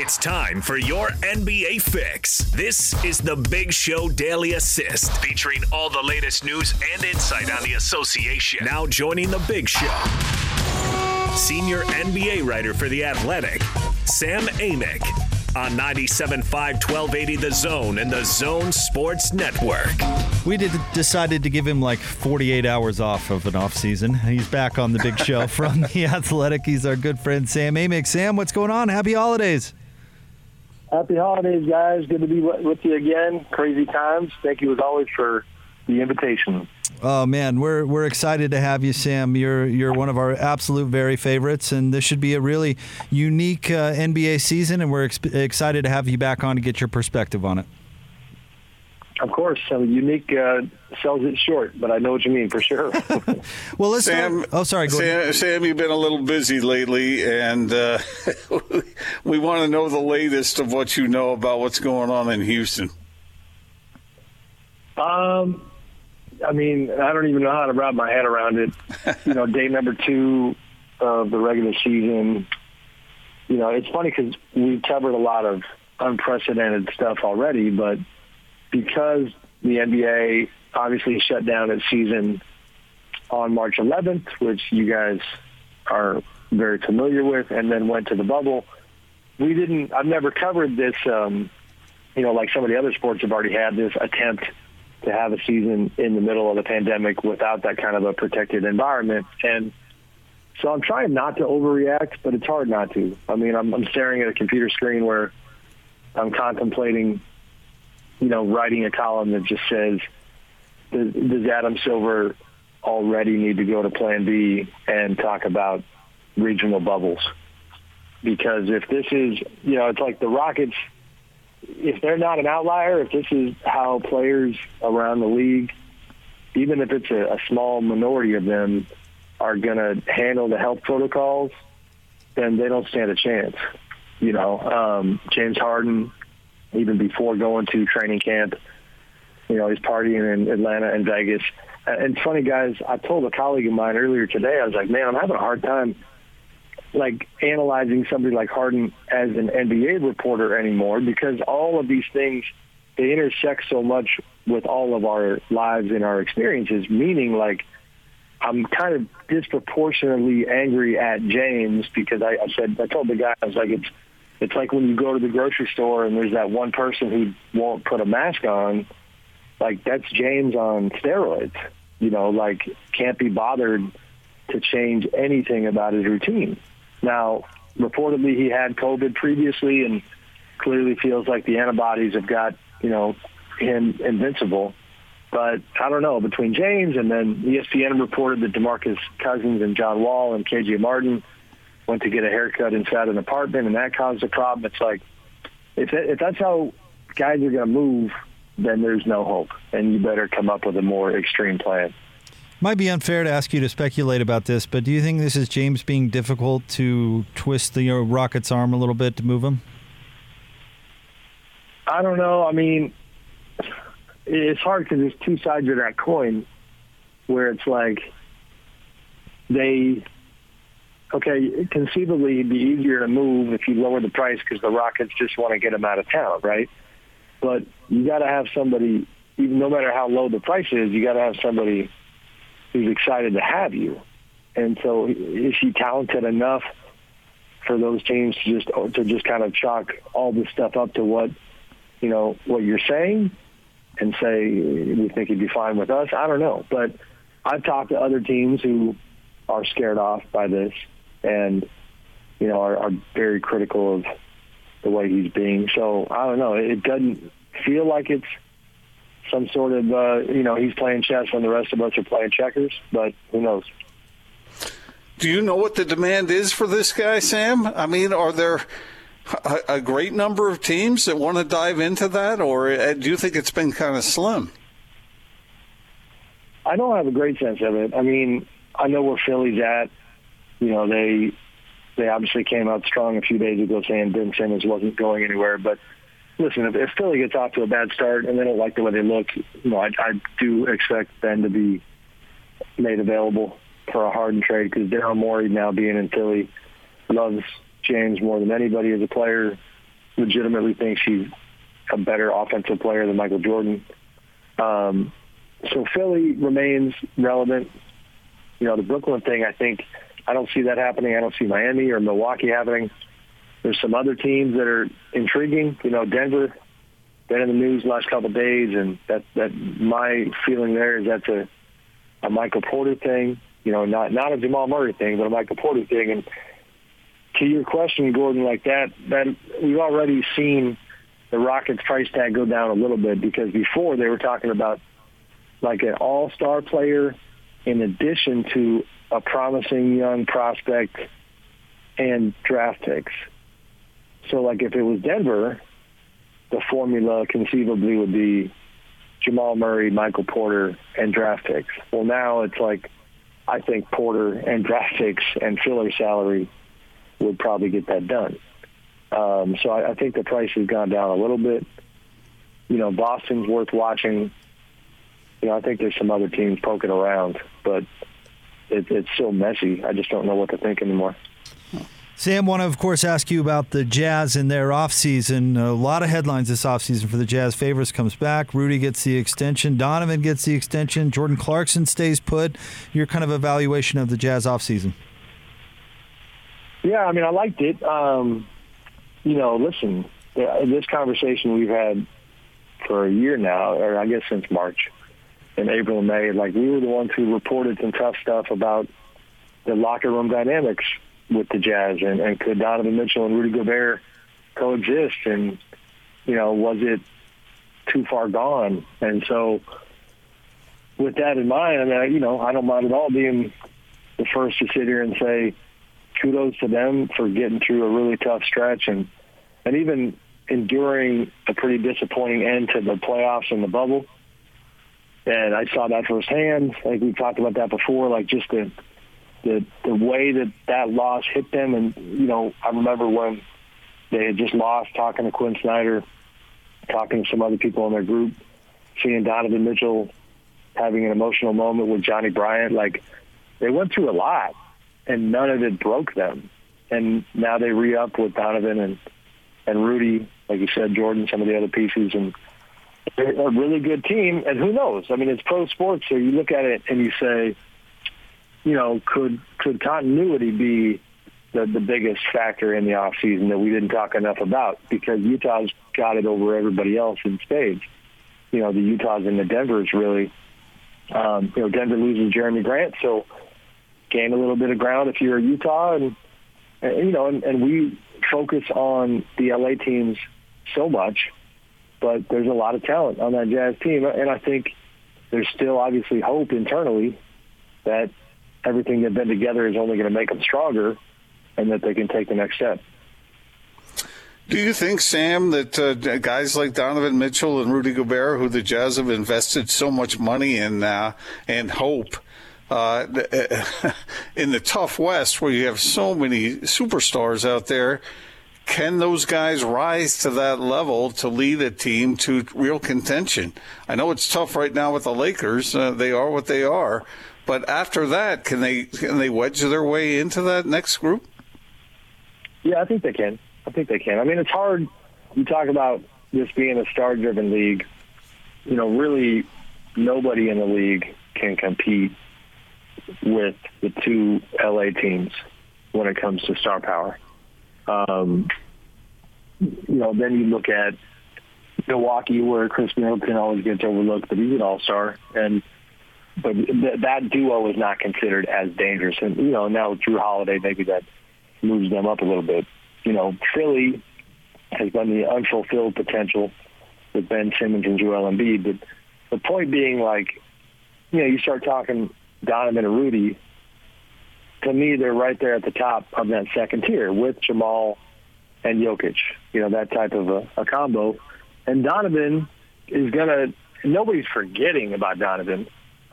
It's time for your NBA fix. This is the Big Show Daily Assist, featuring all the latest news and insight on the association. Now joining the Big Show, senior NBA writer for The Athletic, Sam Amick on 97.5 1280 The Zone and The Zone Sports Network. We did decided to give him like 48 hours off of an off season. He's back on the big show from The Athletic. He's our good friend Sam Amick. Sam, what's going on? Happy holidays. Happy holidays, guys. Good to be with you again. Crazy times. Thank you as always for the invitation. Oh man, we're we're excited to have you, Sam. You're you're one of our absolute very favorites, and this should be a really unique uh, NBA season, and we're ex- excited to have you back on to get your perspective on it. Of course, so unique uh, sells it short, but I know what you mean for sure. well, let's Sam. Start. Oh, sorry. Sam, Sam, you've been a little busy lately, and uh, we want to know the latest of what you know about what's going on in Houston. Um, I mean, I don't even know how to wrap my head around it. you know, day number two of the regular season. You know, it's funny because we've covered a lot of unprecedented stuff already, but because the NBA obviously shut down its season on March 11th, which you guys are very familiar with, and then went to the bubble. We didn't. I've never covered this. Um, you know, like some of the other sports have already had this attempt to have a season in the middle of the pandemic without that kind of a protected environment. And so I'm trying not to overreact, but it's hard not to. I mean, I'm, I'm staring at a computer screen where I'm contemplating, you know, writing a column that just says, does, Adam Silver already need to go to Plan B and talk about regional bubbles? Because if this is, you know, it's like the Rockets – if they're not an outlier, if this is how players around the league, even if it's a, a small minority of them, are going to handle the health protocols, then they don't stand a chance. You know, um, James Harden, even before going to training camp, you know, he's partying in Atlanta and Vegas. And funny, guys, I told a colleague of mine earlier today, I was like, man, I'm having a hard time – like analyzing somebody like Harden as an NBA reporter anymore because all of these things they intersect so much with all of our lives and our experiences. Meaning, like I'm kind of disproportionately angry at James because I, I said I told the guy I was like it's it's like when you go to the grocery store and there's that one person who won't put a mask on. Like that's James on steroids. You know, like can't be bothered to change anything about his routine. Now, reportedly, he had COVID previously, and clearly feels like the antibodies have got you know him invincible. But I don't know. Between James and then ESPN reported that DeMarcus Cousins and John Wall and KJ Martin went to get a haircut inside an apartment, and that caused a problem. It's like if if that's how guys are going to move, then there's no hope, and you better come up with a more extreme plan. Might be unfair to ask you to speculate about this, but do you think this is James being difficult to twist the uh, Rockets' arm a little bit to move him? I don't know. I mean, it's hard because there's two sides of that coin where it's like they, okay, conceivably it'd be easier to move if you lower the price because the Rockets just want to get him out of town, right? But you got to have somebody, even no matter how low the price is, you got to have somebody who's excited to have you. And so is he talented enough for those teams to just oh, to just kind of chalk all this stuff up to what you know what you're saying and say we think he'd be fine with us? I don't know, but I've talked to other teams who are scared off by this and you know are, are very critical of the way he's being. So I don't know. It doesn't feel like it's some sort of, uh, you know, he's playing chess and the rest of us are playing checkers, but who knows? Do you know what the demand is for this guy, Sam? I mean, are there a, a great number of teams that want to dive into that, or uh, do you think it's been kind of slim? I don't have a great sense of it. I mean, I know where Philly's at. You know, they they obviously came out strong a few days ago saying Ben Simmons wasn't going anywhere, but listen, if, if Philly gets off to a bad start and they don't like the way they look, you know, I, I do expect Ben to be made available for a Harden trade because Daryl Morey now being in Philly loves James more than anybody as a player. legitimately thinks he's a better offensive player than Michael Jordan. Um, so Philly remains relevant. You know, the Brooklyn thing, I think, I don't see that happening. I don't see Miami or Milwaukee happening. There's some other teams that are intriguing. You know, Denver, been in the news the last couple of days, and that that my feeling there is that's a a Michael Porter thing. You know, not not a Jamal Murray thing, but a Michael Porter thing. And to your question, Gordon, like that, that we've already seen the Rockets price tag go down a little bit because before they were talking about like an all-star player in addition to a promising young prospect and draft picks. So like if it was Denver, the formula conceivably would be Jamal Murray, Michael Porter, and draft picks. Well, now it's like I think Porter and draft picks and filler salary would probably get that done. Um, so I, I think the price has gone down a little bit. You know, Boston's worth watching. You know, I think there's some other teams poking around, but it, it's still messy. I just don't know what to think anymore. Sam, want to, of course, ask you about the Jazz and their offseason. A lot of headlines this offseason for the Jazz. Favors comes back. Rudy gets the extension. Donovan gets the extension. Jordan Clarkson stays put. Your kind of evaluation of the Jazz offseason. Yeah, I mean, I liked it. Um, you know, listen, this conversation we've had for a year now, or I guess since March, in April and May, like we were the ones who reported some tough stuff about the locker room dynamics with the Jazz, and, and could Donovan Mitchell and Rudy Gobert coexist? And you know, was it too far gone? And so, with that in mind, I mean, you know, I don't mind at all being the first to sit here and say kudos to them for getting through a really tough stretch and and even enduring a pretty disappointing end to the playoffs and the bubble. And I saw that firsthand. Like we talked about that before, like just the the the way that that loss hit them. And you know, I remember when they had just lost, talking to Quin Snyder, talking to some other people in their group, seeing Donovan Mitchell having an emotional moment with Johnnie Bryant. Like they went through a lot, and none of it broke them. And now they re up with Donovan and and Rudy, like you said, Jordan, some of the other pieces, and a really good team. And who knows? I mean, it's pro sports, so you look at it and you say you know, could could continuity be the, the biggest factor in the off season that we didn't talk enough about because Utah's got it over everybody else in spades. You know, the Utahs and the Denver's really, um, you know, Denver loses Jerami Grant, so gain a little bit of ground if you're Utah, and, and you know, and, and we focus on the LA teams so much, but there's a lot of talent on that Jazz team, and I think there's still obviously hope internally that everything they've been together is only going to make them stronger and that they can take the next step. Do you think, Sam, that uh, guys like Donovan Mitchell and Rudy Gobert, who the Jazz have invested so much money in uh, and hope, uh, in the tough West where you have so many superstars out there, can those guys rise to that level to lead a team to real contention? I know it's tough right now with the Lakers. Uh, they are what they are. But after that, can they can they wedge their way into that next group? Yeah, I think they can. I think they can. I mean, it's hard. You talk about this being a star-driven league. You know, really, nobody in the league can compete with the two LA teams when it comes to star power. Um, you know, then you look at Milwaukee, where Khris Middleton always gets overlooked, but he's an all-star, and but th- that duo is not considered as dangerous. And you know, now with Jrue Holiday, maybe that moves them up a little bit. You know, Philly has been the unfulfilled potential with Ben Simmons and Joel Embiid. But the point being, like, you know, you start talking Donovan and Rudy. To me, they're right there at the top of that second tier with Jamal and Jokic. You know, that type of a, a combo. And Donovan is gonna. Nobody's forgetting about Donovan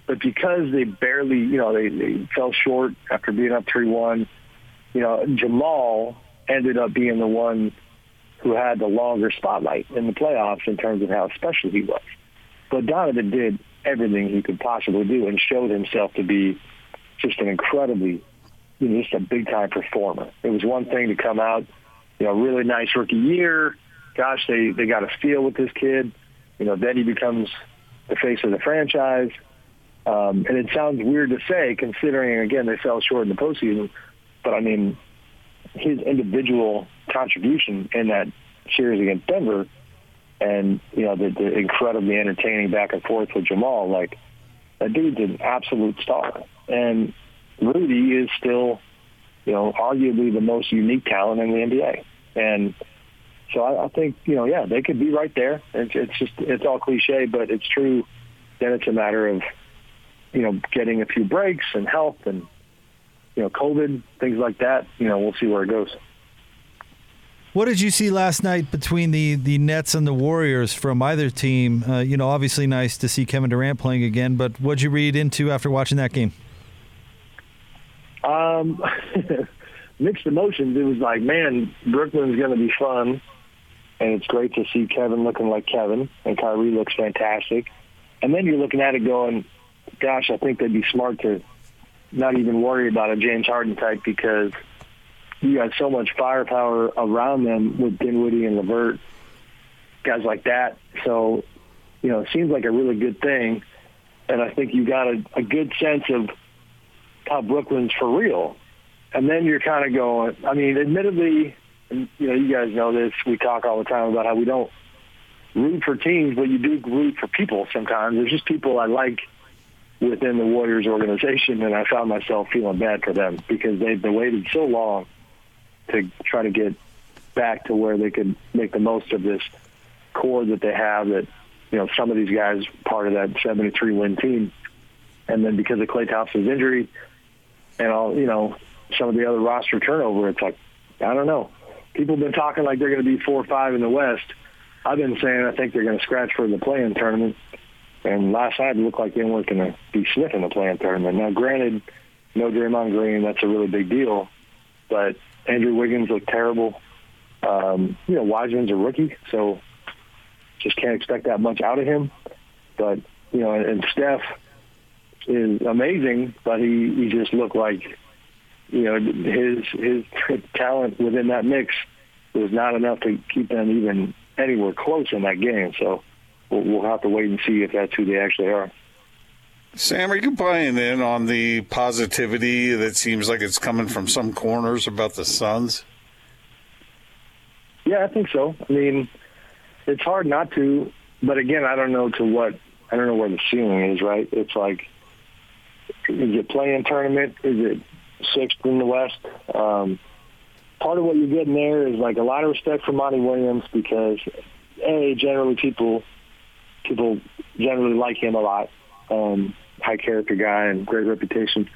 but because they barely, you know, they, they fell short after being up 3-1, you know, Jamal ended up being the one who had the longer spotlight in the playoffs in terms of how special he was. But Donovan did everything he could possibly do and showed himself to be just an incredibly, just a big time performer. It was one thing to come out, you know, really nice rookie year, gosh, they they got a steal with this kid. You know, then he becomes the face of the franchise. Um, and it sounds weird to say, considering again they fell short in the postseason. But I mean, his individual contribution in that series against Denver, and you know the, the incredibly entertaining back and forth with Jamal, like that dude's an absolute star. And Rudy is still, you know, arguably the most unique talent in the NBA. And so I, I think, you know, yeah, they could be right there. It's, it's just, it's all cliche, but it's true. Then it's a matter of, you know, getting a few breaks and health and, you know, COVID, things like that. You know, we'll see where it goes. What did you see last night between the, the Nets and the Warriors from either team? Uh, you know, obviously nice to see Kevin Durant playing again, but what'd you read into after watching that game? Um, mixed emotions. It was like, man, Brooklyn's going to be fun, and it's great to see Kevin looking like Kevin, and Kyrie looks fantastic. And then you're looking at it going, gosh, I think they'd be smart to not even worry about a James Harden type because you got so much firepower around them with Dinwiddie and LeVert, guys like that. So, you know, it seems like a really good thing. And I think you got a, a good sense of how Brooklyn's for real. And then you're kind of going, I mean, admittedly, and, you know, you guys know this, we talk all the time about how we don't root for teams, but you do root for people sometimes. There's just people I like within the Warriors organization, and I found myself feeling bad for them because they've been waiting so long to try to get back to where they could make the most of this core that they have that, you know, some of these guys part of that 73 win team. And then because of Klay Thompson's injury, and all you know some of the other roster turnover. It's like I don't know. People have been talking like they're going to be four or five in the West. I've been saying I think they're going to scratch for the play-in tournament. And last night it looked like they weren't going to be sniffing the play-in tournament. Now, granted, no Draymond Green, that's a really big deal. But Andrew Wiggins looked terrible. Um, you know, Wiseman's a rookie, so just can't expect that much out of him. But you know, and, and Steph, is amazing, but he, he just looked like, you know, his his talent within that mix was not enough to keep them even anywhere close in that game. So we'll, we'll have to wait and see if that's who they actually are. Sam, are you buying in on the positivity that seems like it's coming from some corners about the Suns? Yeah, I think so. I mean, it's hard not to, but again, I don't know to what I don't know where the ceiling is. Right? It's like is it play-in tournament? Is it sixth in the West? Um, part of what you're getting there is like a lot of respect for Monty Williams because a generally people people generally like him a lot. Um, high character guy and great reputation.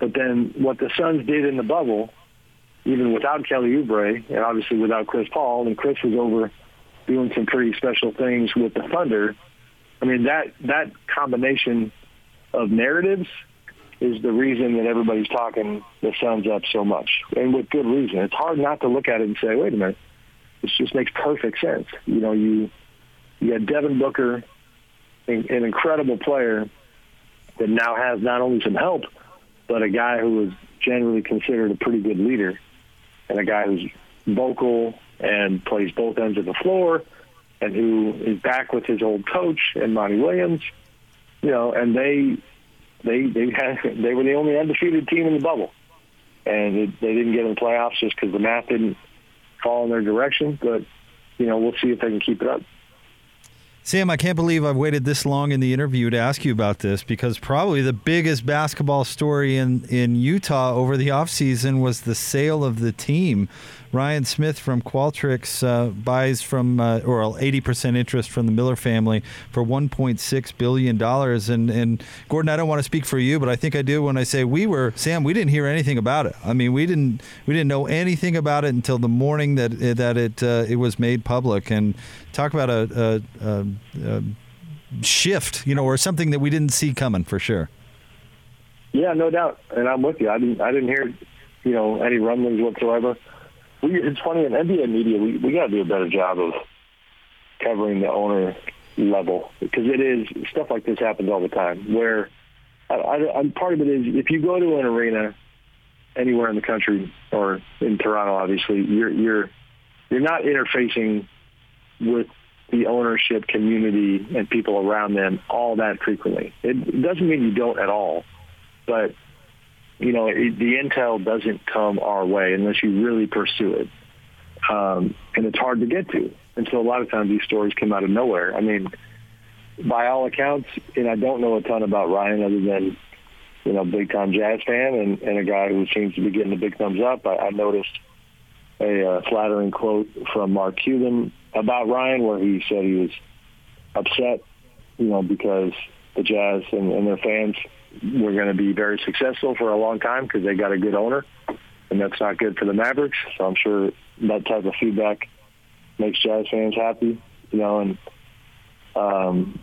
But then what the Suns did in the bubble, even without Kelly Oubre and obviously without Chris Paul, and Chris was over doing some pretty special things with the Thunder. I mean that that combination of narratives is the reason that everybody's talking the Suns up so much, and with good reason. It's hard not to look at it and say, "Wait a minute, this just makes perfect sense." You know, you you got Devin Booker, an, an incredible player that now has not only some help, but a guy who is generally considered a pretty good leader, and a guy who's vocal and plays both ends of the floor, and who is back with his old coach and Monty Williams. You know, and they they they had they were the only undefeated team in the bubble, and they didn't get in the playoffs just because the math didn't fall in their direction. But you know, we'll see if they can keep it up. Sam, I can't believe I've waited this long in the interview to ask you about this because probably the biggest basketball story in, in Utah over the offseason was the sale of the team. Ryan Smith from Qualtrics uh, buys from, uh, or 80% interest from the Miller family for $1.6 billion. And, and Gordon, I don't want to speak for you, but I think I do when I say we were, Sam, we didn't hear anything about it. I mean, we didn't, we didn't know anything about it until the morning that, that it, uh, it was made public. And talk about a, a, a, a shift, you know, or something that we didn't see coming for sure. Yeah, no doubt, and I'm with you. I didn't, I didn't hear, you know, any rumblings whatsoever. We, it's funny in NBA media, we we got to do a better job of covering the owner level because it is stuff like this happens all the time. Where I, I, I'm part of it is if you go to an arena anywhere in the country or in Toronto, obviously you're you're you're not interfacing with the ownership community and people around them all that frequently. It doesn't mean you don't at all, but you know it, the intel doesn't come our way unless you really pursue it, um, and it's hard to get to. And so a lot of times these stories come out of nowhere. I mean, by all accounts, and I don't know a ton about Ryan other than you know big time jazz fan and, and a guy who seems to be getting a big thumbs up. I, I noticed a uh, flattering quote from Mark Cuban about Ryan where he said he was upset, you know, because the Jazz and, and their fans were going to be very successful for a long time because they got a good owner, and that's not good for the Mavericks. So I'm sure that type of feedback makes Jazz fans happy, you know, and um,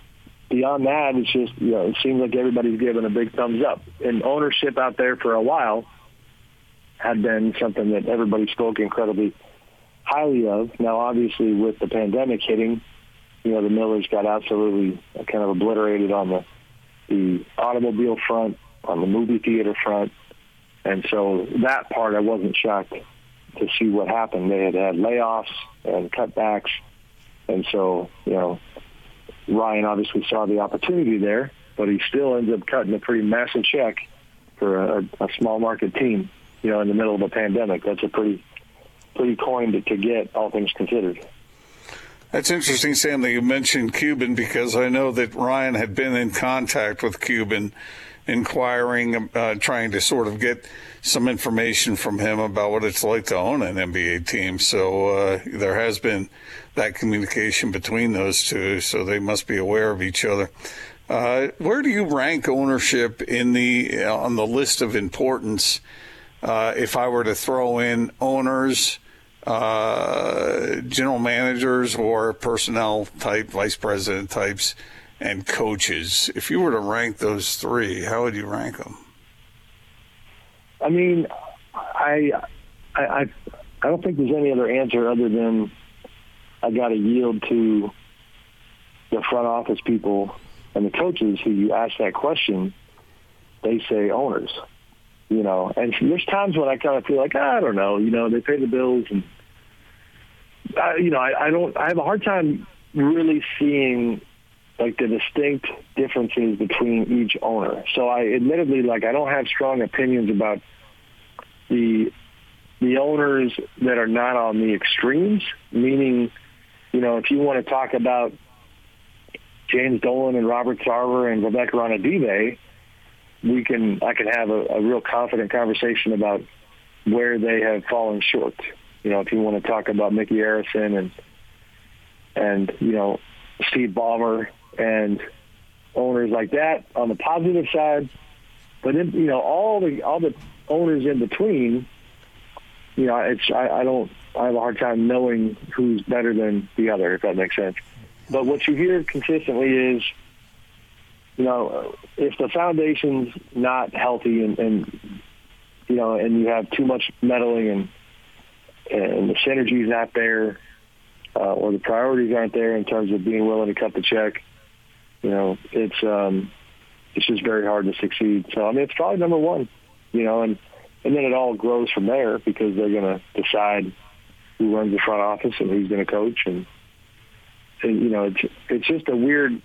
beyond that, it's just, you know, it seems like everybody's giving a big thumbs up. And ownership out there for a while had been something that everybody spoke incredibly highly of. Now, obviously, with the pandemic hitting, you know, the Millers got absolutely kind of obliterated on the the automobile front, on the movie theater front, and so that part I wasn't shocked to see what happened. They had had layoffs and cutbacks, and so you know, Ryan obviously saw the opportunity there, but he still ends up cutting a pretty massive check for a, a small market team. You know, in the middle of a pandemic, that's a pretty pretty coin to, to get, all things considered. That's interesting, Sam, that you mentioned Cuban because I know that Ryan had been in contact with Cuban, inquiring, uh, trying to sort of get some information from him about what it's like to own an NBA team. So uh, there has been that communication between those two, so they must be aware of each other. Uh, where do you rank ownership in the uh, on the list of importance? Uh, if I were to throw in owners, uh, general managers or personnel type, vice president types, and coaches. If you were to rank those three, how would you rank them? I mean, I, I, I, I don't think there's any other answer other than I got to yield to the front office people and the coaches who you ask that question. They say owners you know. And there's times when I kind of feel like I don't know, you know, they pay the bills, and I, you know, I, I don't. I have a hard time really seeing like the distinct differences between each owner. So I admittedly like I don't have strong opinions about the the owners that are not on the extremes, meaning, you know, if you want to talk about James Dolan and Robert Sarver and Vivek Ranadive, we can I can have a, a real confident conversation about where they have fallen short. You know, if you want to talk about Mickey Arison and and you know Steve Ballmer and owners like that on the positive side, but in, you know all the all the owners in between, you know, it's I, I don't I have a hard time knowing who's better than the other if that makes sense. But what you hear consistently is you know, if the foundation's not healthy and, and you know, and you have too much meddling and and the synergy's not there, uh, or the priorities aren't there in terms of being willing to cut the check, you know, it's um, it's just very hard to succeed. So I mean, it's probably number one, you know, and and then it all grows from there because they're going to decide who runs the front office and who's going to coach, and, and you know, it's it's just a weird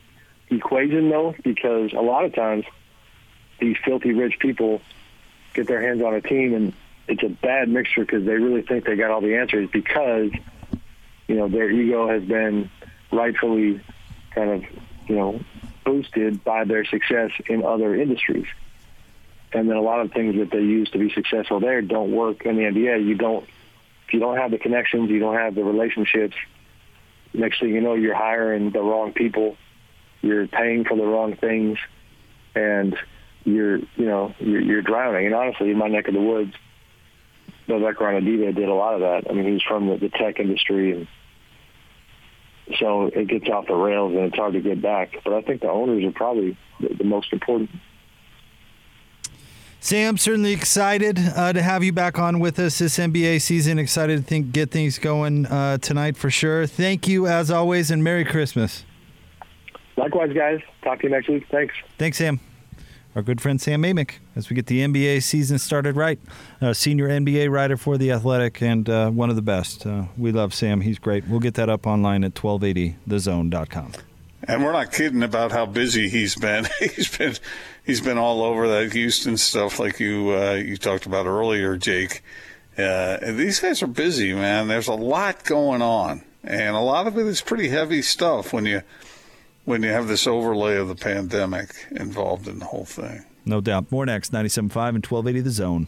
equation though, because a lot of times these filthy rich people get their hands on a team and it's a bad mixture because they really think they got all the answers because you know their ego has been rightfully kind of you know boosted by their success in other industries. And then a lot of things that they use to be successful there don't work in the NBA you don't if you don't have the connections you don't have the relationships next thing you know you're hiring the wrong people you're paying for the wrong things, and you're you know you're, you're drowning. And honestly, in my neck of the woods, Vivek Ranadive did a lot of that. I mean, he's from the, the tech industry, and so it gets off the rails, and it's hard to get back. But I think the owners are probably the, the most important. Sam, certainly excited uh, to have you back on with us this NBA season. Excited to think get things going uh, tonight for sure. Thank you as always, and Merry Christmas. Likewise, guys. Talk to you next week. Thanks. Thanks, Sam. our good friend Sam Amick as we get the NBA season started right. Uh, senior NBA writer for The Athletic and uh, one of the best. Uh, we love Sam. He's great. We'll get that up online at 1280thezone.com. And we're not kidding about how busy he's been. he's been he's been all over that Houston stuff, like you uh, you talked about earlier, Jake. Uh, these guys are busy, man. There's a lot going on, and a lot of it is pretty heavy stuff when you when you have this overlay of the pandemic involved in the whole thing. No doubt. More next, 97.5 and 1280 The Zone.